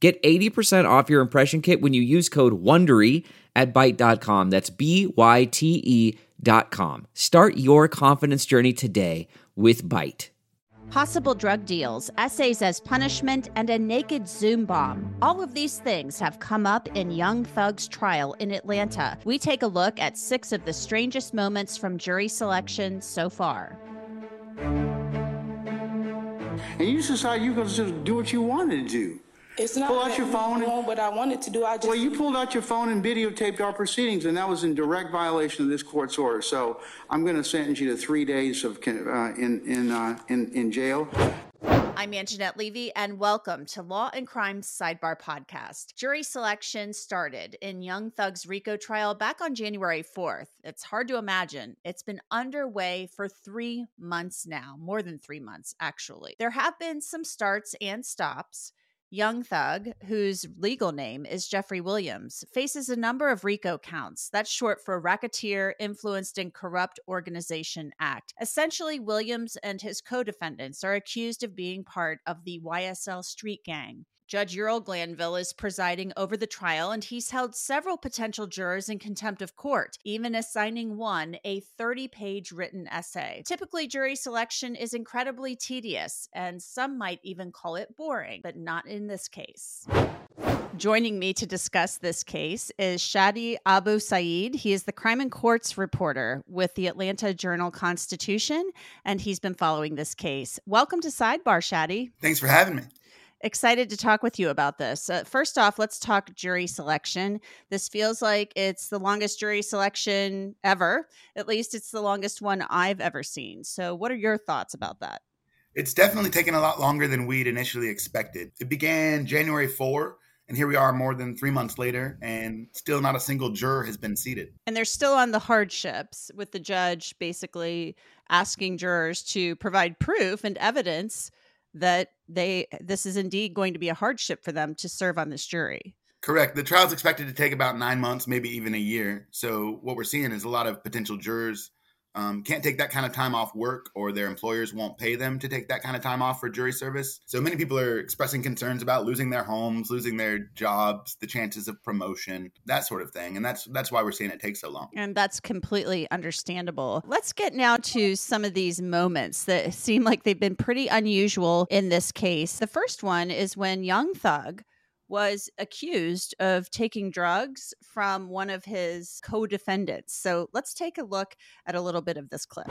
Get 80% off your impression kit when you use code WONDERY at Byte.com. That's B-Y-T-E dot com. Start your confidence journey today with Byte. Possible drug deals, essays as punishment, and a naked Zoom bomb. All of these things have come up in Young Thug's trial in Atlanta. We take a look at six of the strangest moments from jury selection so far. And you decide you're going to just do what you wanted to do. It's not Pull out that your phone doing and- what I wanted to do. I just Well, you pulled out your phone and videotaped our proceedings, and that was in direct violation of this court's order. So I'm going to sentence you to three days of con- uh, in in, uh, in in jail. I'm Angenette Levy, and welcome to Law and Crime Sidebar Podcast. Jury selection started in Young Thug's RICO trial back on January 4th. It's hard to imagine. It's been underway for three months now, more than three months, actually. There have been some starts and stops. Young Thug, whose legal name is Jeffrey Williams, faces a number of RICO counts. That's short for Racketeer Influenced and Corrupt Organization Act. Essentially, Williams and his co defendants are accused of being part of the YSL street gang. Judge Ural Glanville is presiding over the trial, and he's held several potential jurors in contempt of court, even assigning one a 30 page written essay. Typically, jury selection is incredibly tedious, and some might even call it boring, but not in this case. Joining me to discuss this case is Shaddi Abusaid. He is the crime and courts reporter with the Atlanta Journal Constitution, and he's been following this case. Welcome to Sidebar, Shaddi. Thanks for having me. Excited to talk with you about this. Uh, first off, let's talk jury selection. This feels like it's the longest jury selection ever. At least it's the longest one I've ever seen. So, what are your thoughts about that? It's definitely taken a lot longer than we'd initially expected. It began January 4, and here we are more than three months later, and still not a single juror has been seated. And they're still on the hardships with the judge basically asking jurors to provide proof and evidence that they this is indeed going to be a hardship for them to serve on this jury. Correct. The trial is expected to take about nine months, maybe even a year. So, what we're seeing is a lot of potential jurors um, can't take that kind of time off work, or their employers won't pay them to take that kind of time off for jury service. So, many people are expressing concerns about losing their homes, losing their jobs, the chances of promotion, that sort of thing. And that's that's why we're seeing it take so long. And that's completely understandable. Let's get now to some of these moments that seem like they've been pretty unusual in this case. The first one is when Young Thug was accused of taking drugs from one of his co defendants. So let's take a look at a little bit of this clip.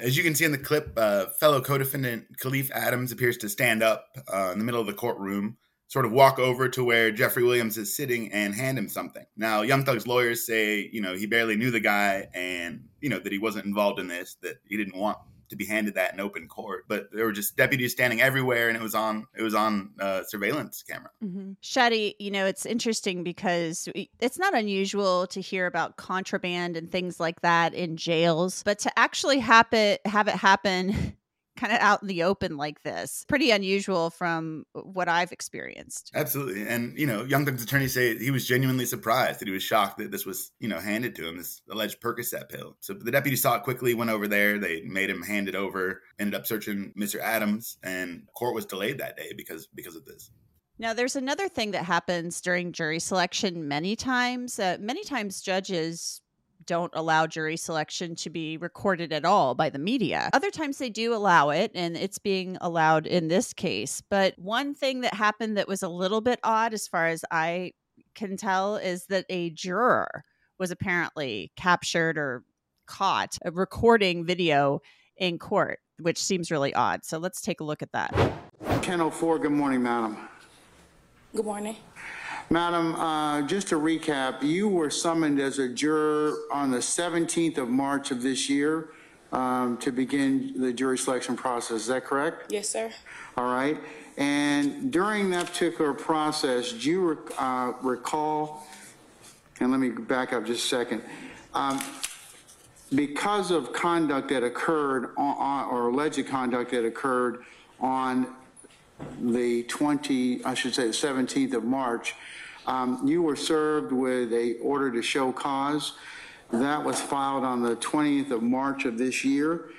As you can see in the clip, uh, fellow co-defendant Kahlieff Adams appears to stand up uh, in the middle of the courtroom, sort of walk over to where Jeffrey Williams is sitting and hand him something. Now, Young Thug's lawyers say, you know, he barely knew the guy and, you know, that he wasn't involved in this, that he didn't want to be handed that in open court. But there were just deputies standing everywhere, and it was on it was on uh, surveillance camera. Mm-hmm. Shaddi, you know, it's interesting because it's not unusual to hear about contraband and things like that in jails, but to actually happen, have it happen kind of out in the open like this, pretty unusual from what I've experienced. Absolutely. And, you know, Young Thug's attorney say he was genuinely surprised that he was shocked that this was, you know, handed to him, this alleged Percocet pill. So the deputy saw it quickly, went over there. They made him hand it over, ended up searching Mr. Adams, and court was delayed that day because because of this. Now, there's another thing that happens during jury selection many times. Uh, many times, judges don't allow jury selection to be recorded at all by the media. Other times they do allow it, and it's being allowed in this case. But one thing that happened that was a little bit odd, as far as I can tell, is that a juror was apparently captured or caught recording video in court, which seems really odd. So let's take a look at that. 1004, good morning, madam. Good morning. Madam, uh, just to recap, you were summoned as a juror on the 17th of March of this year um, to begin the jury selection process. Is that correct? Yes, sir. All right. And during that particular process, do you rec- uh, recall, and let me back up just a second, um, because of conduct that occurred on- or alleged conduct that occurred on the 20, I should say the 17th of March, um, you were served with a order to show cause. That was filed on the 20th of March of this year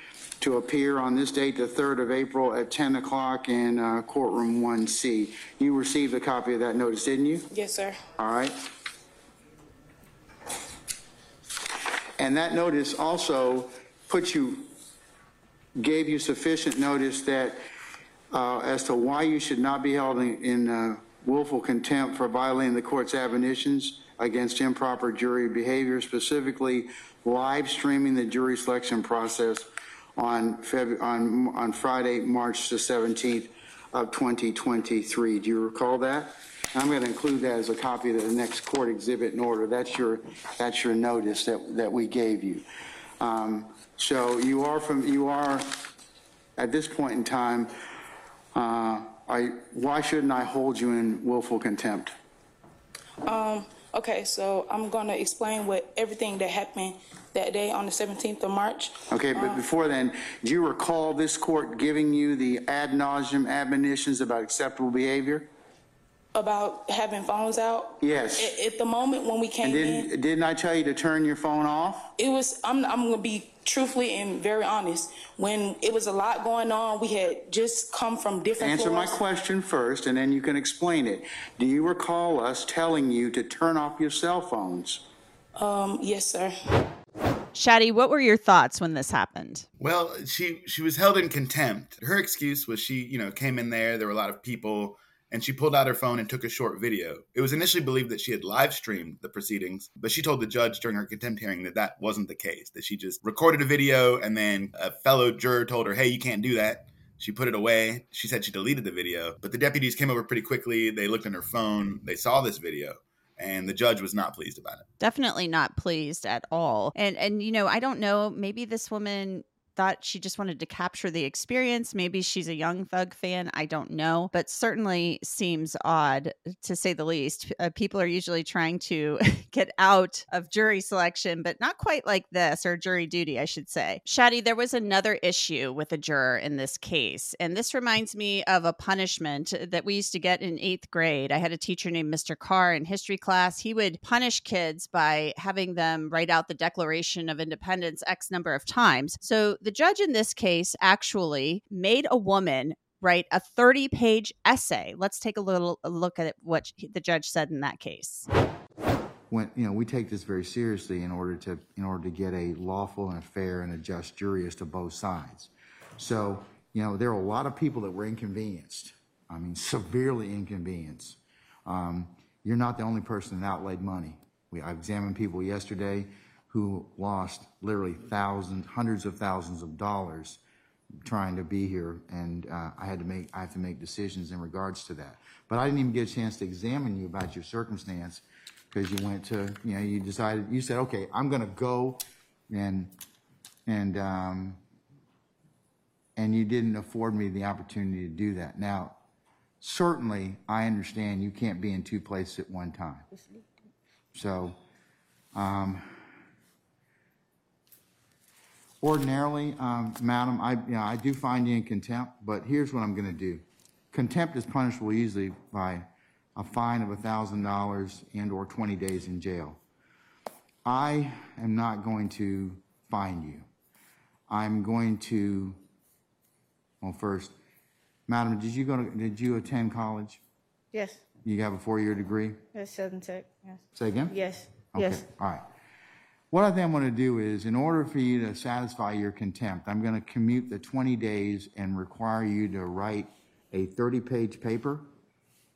to appear on this date, the 3rd of April at 10 o'clock in uh, courtroom 1C. You received a copy of that notice, didn't you? Yes, sir. All right. And that notice also put you, gave you sufficient notice that, uh, as to why you should not be held in- in uh, willful contempt for violating the court's admonitions against improper jury behavior, specifically live streaming the jury selection process on Feb, on, on Friday, March the 17th of 2023. Do you recall that? I'm going to include that as a copy of the next court exhibit in order. That's your, that's your notice that, that we gave you. Um, So you are from, you are, at this point in time, uh, I, why shouldn't I hold you in willful contempt? Um, okay, so I'm gonna explain what, everything that happened that day on the 17th of March. Okay, but before then, do you recall this court giving you the ad nauseum admonitions about acceptable behavior? About having phones out? Yes. At, at the moment when we And came in, didn't, didn't I tell you to turn your phone off? it was, I'm, I'm gonna be truthfully and very honest. When it was a lot going on, we had just come from different Answer my floors. question first, and then you can explain it. Do you recall us telling you to turn off your cell phones? Um, yes, sir. Shaddi, what were your thoughts when this happened? Well, she she was held in contempt. Her excuse was she, you know, came in there, there were a lot of people, and she pulled out her phone and took a short video. It was initially believed that she had live streamed the proceedings, but she told the judge during her contempt hearing that that wasn't the case, that she just recorded a video and then a fellow juror told her, "Hey, you can't do that." She put it away. She said she deleted the video, but the deputies came over pretty quickly. They looked on her phone, they saw this video, and the judge was not pleased about it. Definitely not pleased at all. And and you know, I don't know, maybe this woman thought she just wanted to capture the experience. Maybe she's a young thug fan. I don't know, but certainly seems odd to say the least. Uh, people are usually trying to get out of jury selection, but not quite like this, or jury duty, I should say. Shaddi, there was another issue with a juror in this case. And this reminds me of a punishment that we used to get in eighth grade. I had a teacher named Mr. Carr in history class. He would punish kids by having them write out the Declaration of Independence X number of times. So the judge in this case actually made a woman write a 30 page essay. Let's take a little a look at what the judge said in that case. when, you know, we take this very seriously in order to, in order to get a lawful and a fair and a just jury as to both sides. So, you know, there are a lot of people that were inconvenienced. I mean, severely inconvenienced. Um, you're not the only person that outlaid money. We, I examined people yesterday who lost literally thousands, hundreds of thousands of dollars trying to be here, and uh, I had to make I have to make decisions in regards to that. But I didn't even get a chance to examine you about your circumstance because you went to you know you decided you said okay I'm going to go and and um, and you didn't afford me the opportunity to do that. Now, certainly I understand you can't be in two places at one time. So. Um, Ordinarily, um, madam, I, you know, I do find you in contempt, but here's what I'm gonna do. Contempt is punishable easily by a fine of thousand dollars and/or twenty days in jail. I am not going to fine you. I'm going to, well, first, madam, did you go to, did you attend college? Yes, You have a four-year degree? yes, Southern Tech, yes. Say again? Yes, Okay, yes. all right. What I then want to do is, in order for you to satisfy your contempt, I'm going to commute the 20 days and require you to write a 30-page paper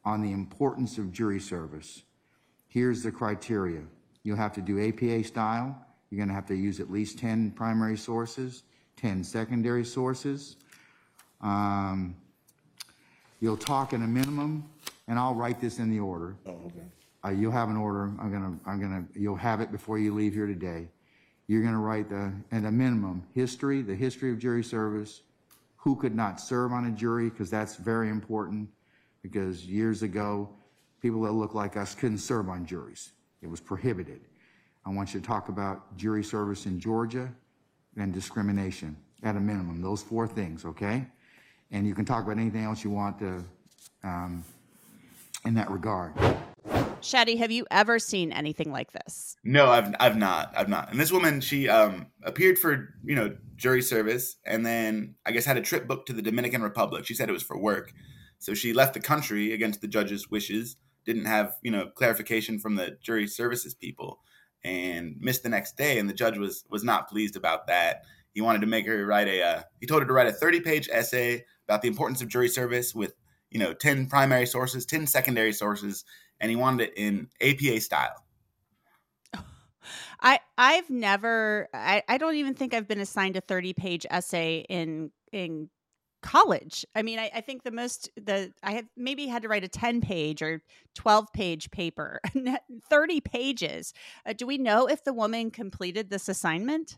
on the importance of jury service. Here's the criteria. You'll have to do APA style. You're going to have to use at least 10 primary sources, 10 secondary sources. Um, You'll talk in a minimum, and I'll write this in the order. Uh, you'll have an order, I'm gonna, I'm gonna, you'll have it before you leave here today. You're gonna write the, at a minimum, history, the history of jury service, who could not serve on a jury, because that's very important. Because years ago, people that look like us couldn't serve on juries. It was prohibited. I want you to talk about jury service in Georgia and discrimination at a minimum, those four things, okay? And you can talk about anything else you want to, um, in that regard. Shaddi, have you ever seen anything like this? No, I've I've not. I've not. And this woman, she um appeared for, you know, jury service and then I guess had a trip booked to the Dominican Republic. She said it was for work. So she left the country against the judge's wishes, didn't have, you know, clarification from the jury services people and missed the next day and the judge was was not pleased about that. He wanted to make her write a uh, he told her to write a 30-page essay about the importance of jury service with, you know, 10 primary sources, 10 secondary sources and he wanted it in APA style. I I've never I, I don't even think I've been assigned a 30 page essay in in college. I mean, I, I, think the most the I have maybe had to write a 10 page or 12 page paper, 30 pages. Uh, do we know if the woman completed this assignment?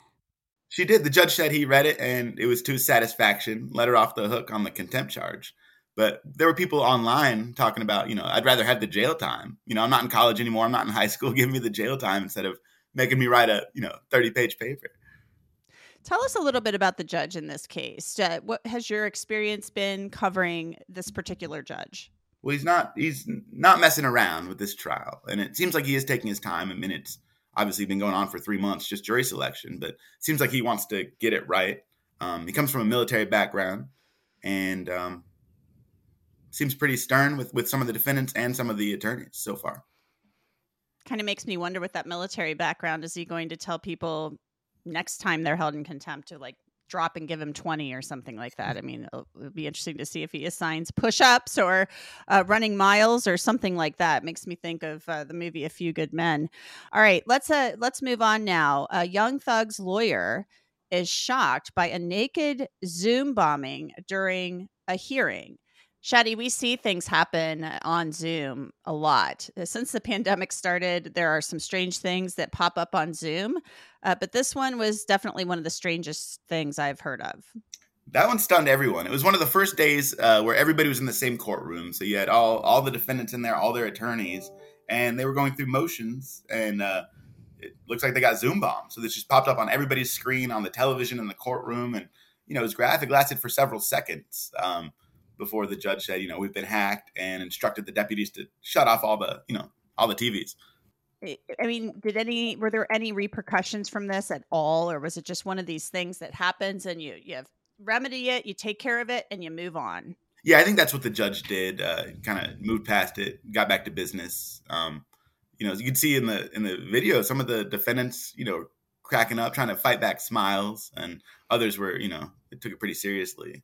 She did. The judge said he read it and it was to his satisfaction, let her off the hook on the contempt charge. But there were people online talking about, you know, I'd rather have the jail time. You know, I'm not in college anymore. I'm not in high school. Give me the jail time instead of making me write a, you know, 30 page paper. Tell us a little bit about the judge in this case. Uh, what has your experience been covering this particular judge? Well, he's not he's not messing around with this trial, and it seems like he is taking his time. I mean, it's obviously been going on for three months, just jury selection, but seems like he wants to get it right. Um, he comes from a military background and um, seems pretty stern with, with some of the defendants and some of the attorneys so far. Kind of makes me wonder with that military background, is he going to tell people next time they're held in contempt to like drop and give him 20 or something like that. I mean, it'll, it'll be interesting to see if he assigns push ups or uh, running miles or something like that. Makes me think of uh, the movie A Few Good Men. All right, let's uh, let's move on now. A Young Thug's lawyer is shocked by a naked Zoom bombing during a hearing. Shaddi, we see things happen on Zoom a lot. Since the pandemic started, there are some strange things that pop up on Zoom, uh, but this one was definitely one of the strangest things I've heard of. That one stunned everyone. It was one of the first days uh, where everybody was in the same courtroom. So you had all all the defendants in there, all their attorneys, and they were going through motions. And uh, it looks like they got Zoom bombed. So this just popped up on everybody's screen on the television in the courtroom, and you know it was graphic. Lasted for several seconds. Um, before the judge said, you know, we've been hacked and instructed the deputies to shut off all the, you know, all the TVs. I mean, did any were there any repercussions from this at all, or was it just one of these things that happens and you you have remedy it, you take care of it, and you move on? Yeah, I think that's what the judge did. Uh, kind of moved past it, got back to business. Um, you know, as you can see in the in the video, some of the defendants, you know, cracking up, trying to fight back smiles, and others were, you know, they took it pretty seriously.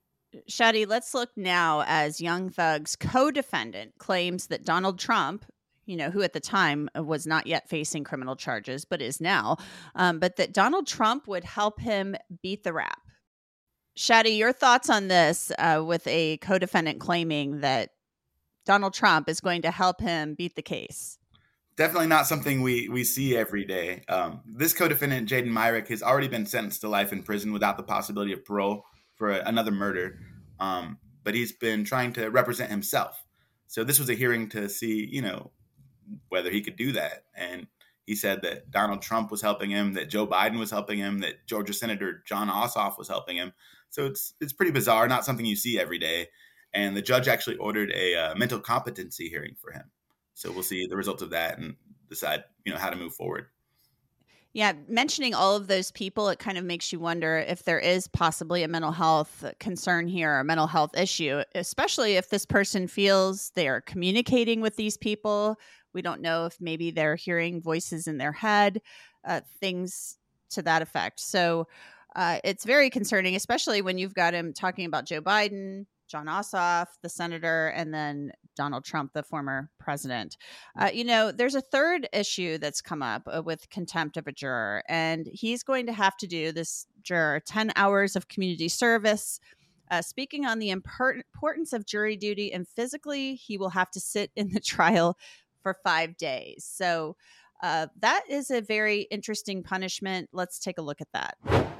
Shaddi, let's look now as Young Thug's co defendant claims that Donald Trump, you know, who at the time was not yet facing criminal charges, but is now, um, but that Donald Trump would help him beat the rap. Shaddi, your thoughts on this uh, with a co defendant claiming that Donald Trump is going to help him beat the case? Definitely not something we, we see every day. Um, this co defendant, Jayden Myrick, has already been sentenced to life in prison without the possibility of parole for another murder. Um, but he's been trying to represent himself. So this was a hearing to see, you know, whether he could do that. And he said that Donald Trump was helping him, that Joe Biden was helping him, that Georgia Senator Jon Ossoff was helping him. So it's it's pretty bizarre, not something you see every day. And the judge actually ordered a uh, mental competency hearing for him. So we'll see the results of that and decide, you know, how to move forward. Yeah, mentioning all of those people, it kind of makes you wonder if there is possibly a mental health concern here, a mental health issue, especially if this person feels they are communicating with these people. We don't know if maybe they're hearing voices in their head, uh, things to that effect. So uh, it's very concerning, especially when you've got him talking about Joe Biden, Jon Ossoff, the senator, and then Donald Trump, the former president. Uh, you know, there's a third issue that's come up uh, with contempt of a juror, and he's going to have to do this juror 10 hours of community service. Uh, speaking on the importance of jury duty and physically, he will have to sit in the trial for five days. So, uh, that is a very interesting punishment. Let's take a look at that.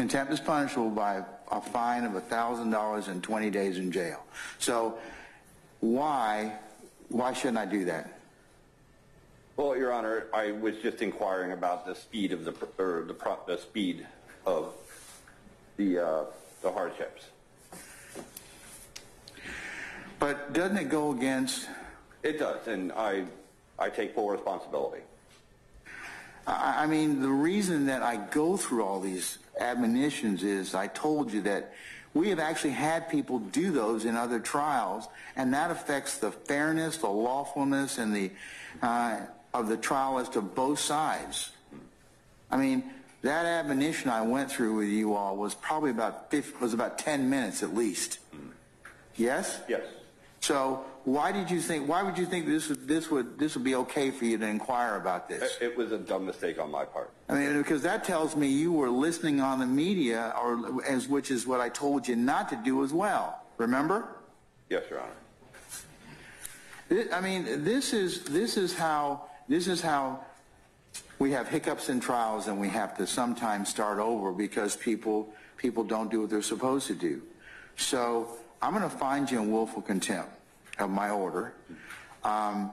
Contempt is punishable by a fine of $1,000 and 20 days in jail. So why, why shouldn't I do that? Well, Your Honor, I was just inquiring about the speed of the, or the, the speed of the, uh, the hardships. But doesn't it go against? It does, and I, I take full responsibility. I, I mean, the reason that I go through all these admonitions is I told you that we have actually had people do those in other trials, and that affects the fairness, the lawfulness, and the uh, of the trial as to both sides. I mean, that admonition I went through with you all was probably about 50, was about 10 minutes at least. Yes? Yes. So why did you think? Why would you think this would this would this would be okay for you to inquire about this? It was a dumb mistake on my part. I mean, because that tells me you were listening on the media, or as which is what I told you not to do as well. Remember? Yes, Your Honor. I mean, this is this is how this is how we have hiccups in trials, and we have to sometimes start over because people people don't do what they're supposed to do. So I'm going to find you in willful contempt of my order. Um,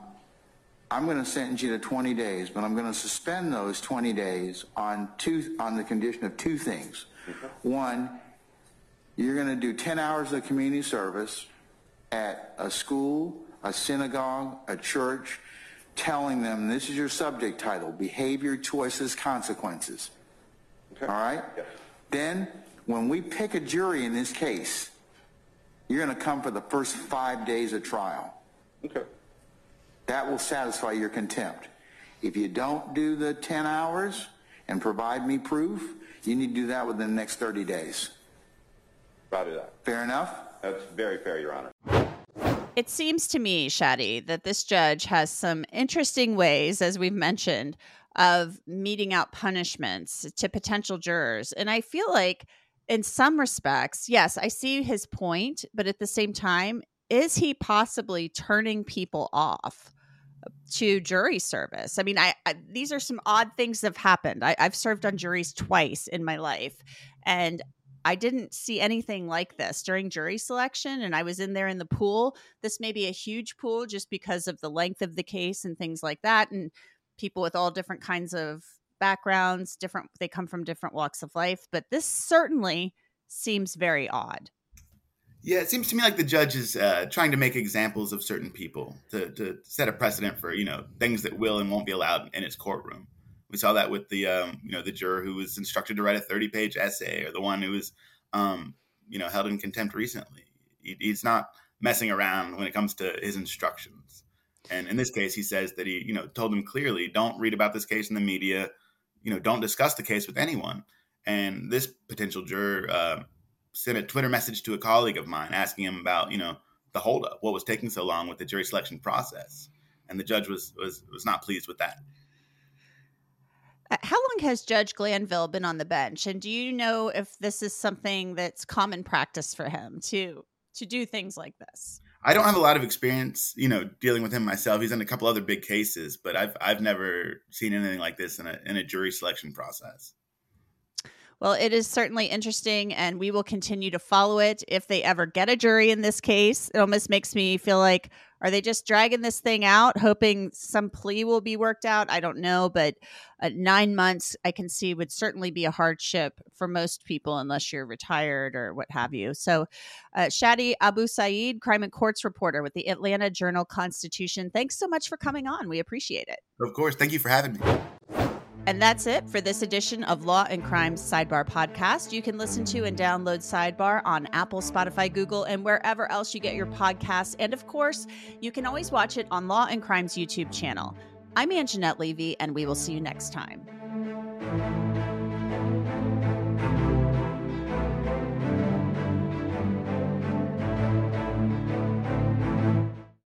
I'm going to sentence you to 20 days, but I'm going to suspend those 20 days on two on the condition of two things. One, you're going to do 10 hours of community service at a school, a synagogue, a church, telling them this is your subject title: behavior, choices, consequences. Okay. All right. Yes. Then, when we pick a jury in this case, you're going to come for the first five days of trial. Okay. That will satisfy your contempt. If you don't do the 10 hours and provide me proof, you need to do that within the next 30 days. Roger that. Fair enough? That's very fair, Your Honor. It seems to me, Shaddi, that this judge has some interesting ways, as we've mentioned, of meting out punishments to potential jurors. And I feel like in some respects, yes, I see his point, but at the same time, is he possibly turning people off to jury service? I mean, I, I these are some odd things that have happened. I, I've served on juries twice in my life, and I didn't see anything like this during jury selection, and I was in there in the pool. This may be a huge pool just because of the length of the case and things like that, and people with all different kinds of backgrounds, different they come from different walks of life, but this certainly seems very odd. Yeah, it seems to me like the judge is uh, trying to make examples of certain people to, to set a precedent for you know things that will and won't be allowed in his courtroom. We saw that with the um, you know the juror who was instructed to write a thirty page essay, or the one who was um, you know held in contempt recently. He, he's not messing around when it comes to his instructions. And in this case, he says that he you know told them clearly, don't read about this case in the media you know, don't discuss the case with anyone. And this potential juror uh, sent a Twitter message to a colleague of mine asking him about, you know, the holdup, what was taking so long with the jury selection process. And the judge was was was not pleased with that. Uh, how long has Judge Glanville been on the bench? And do you know if this is something that's common practice for him to to do things like this? I don't have a lot of experience, you know, dealing with him myself. He's in a couple other big cases, but I've I've never seen anything like this in a in a jury selection process. Well, it is certainly interesting, and we will continue to follow it. If they ever get a jury in this case, it almost makes me feel like, Are they just dragging this thing out, hoping some plea will be worked out? I don't know, but uh, nine months I can see would certainly be a hardship for most people unless you're retired or what have you. So, uh, Shaddi Abusaid, crime and courts reporter with the Atlanta Journal Constitution, thanks so much for coming on. We appreciate it. Of course. Thank you for having me. And that's it for this edition of Law and Crimes Sidebar podcast. You can listen to and download Sidebar on Apple, Spotify, Google, and wherever else you get your podcasts. And of course, you can always watch it on Law and Crimes YouTube channel. I'm Angenette Levy, and we will see you next time.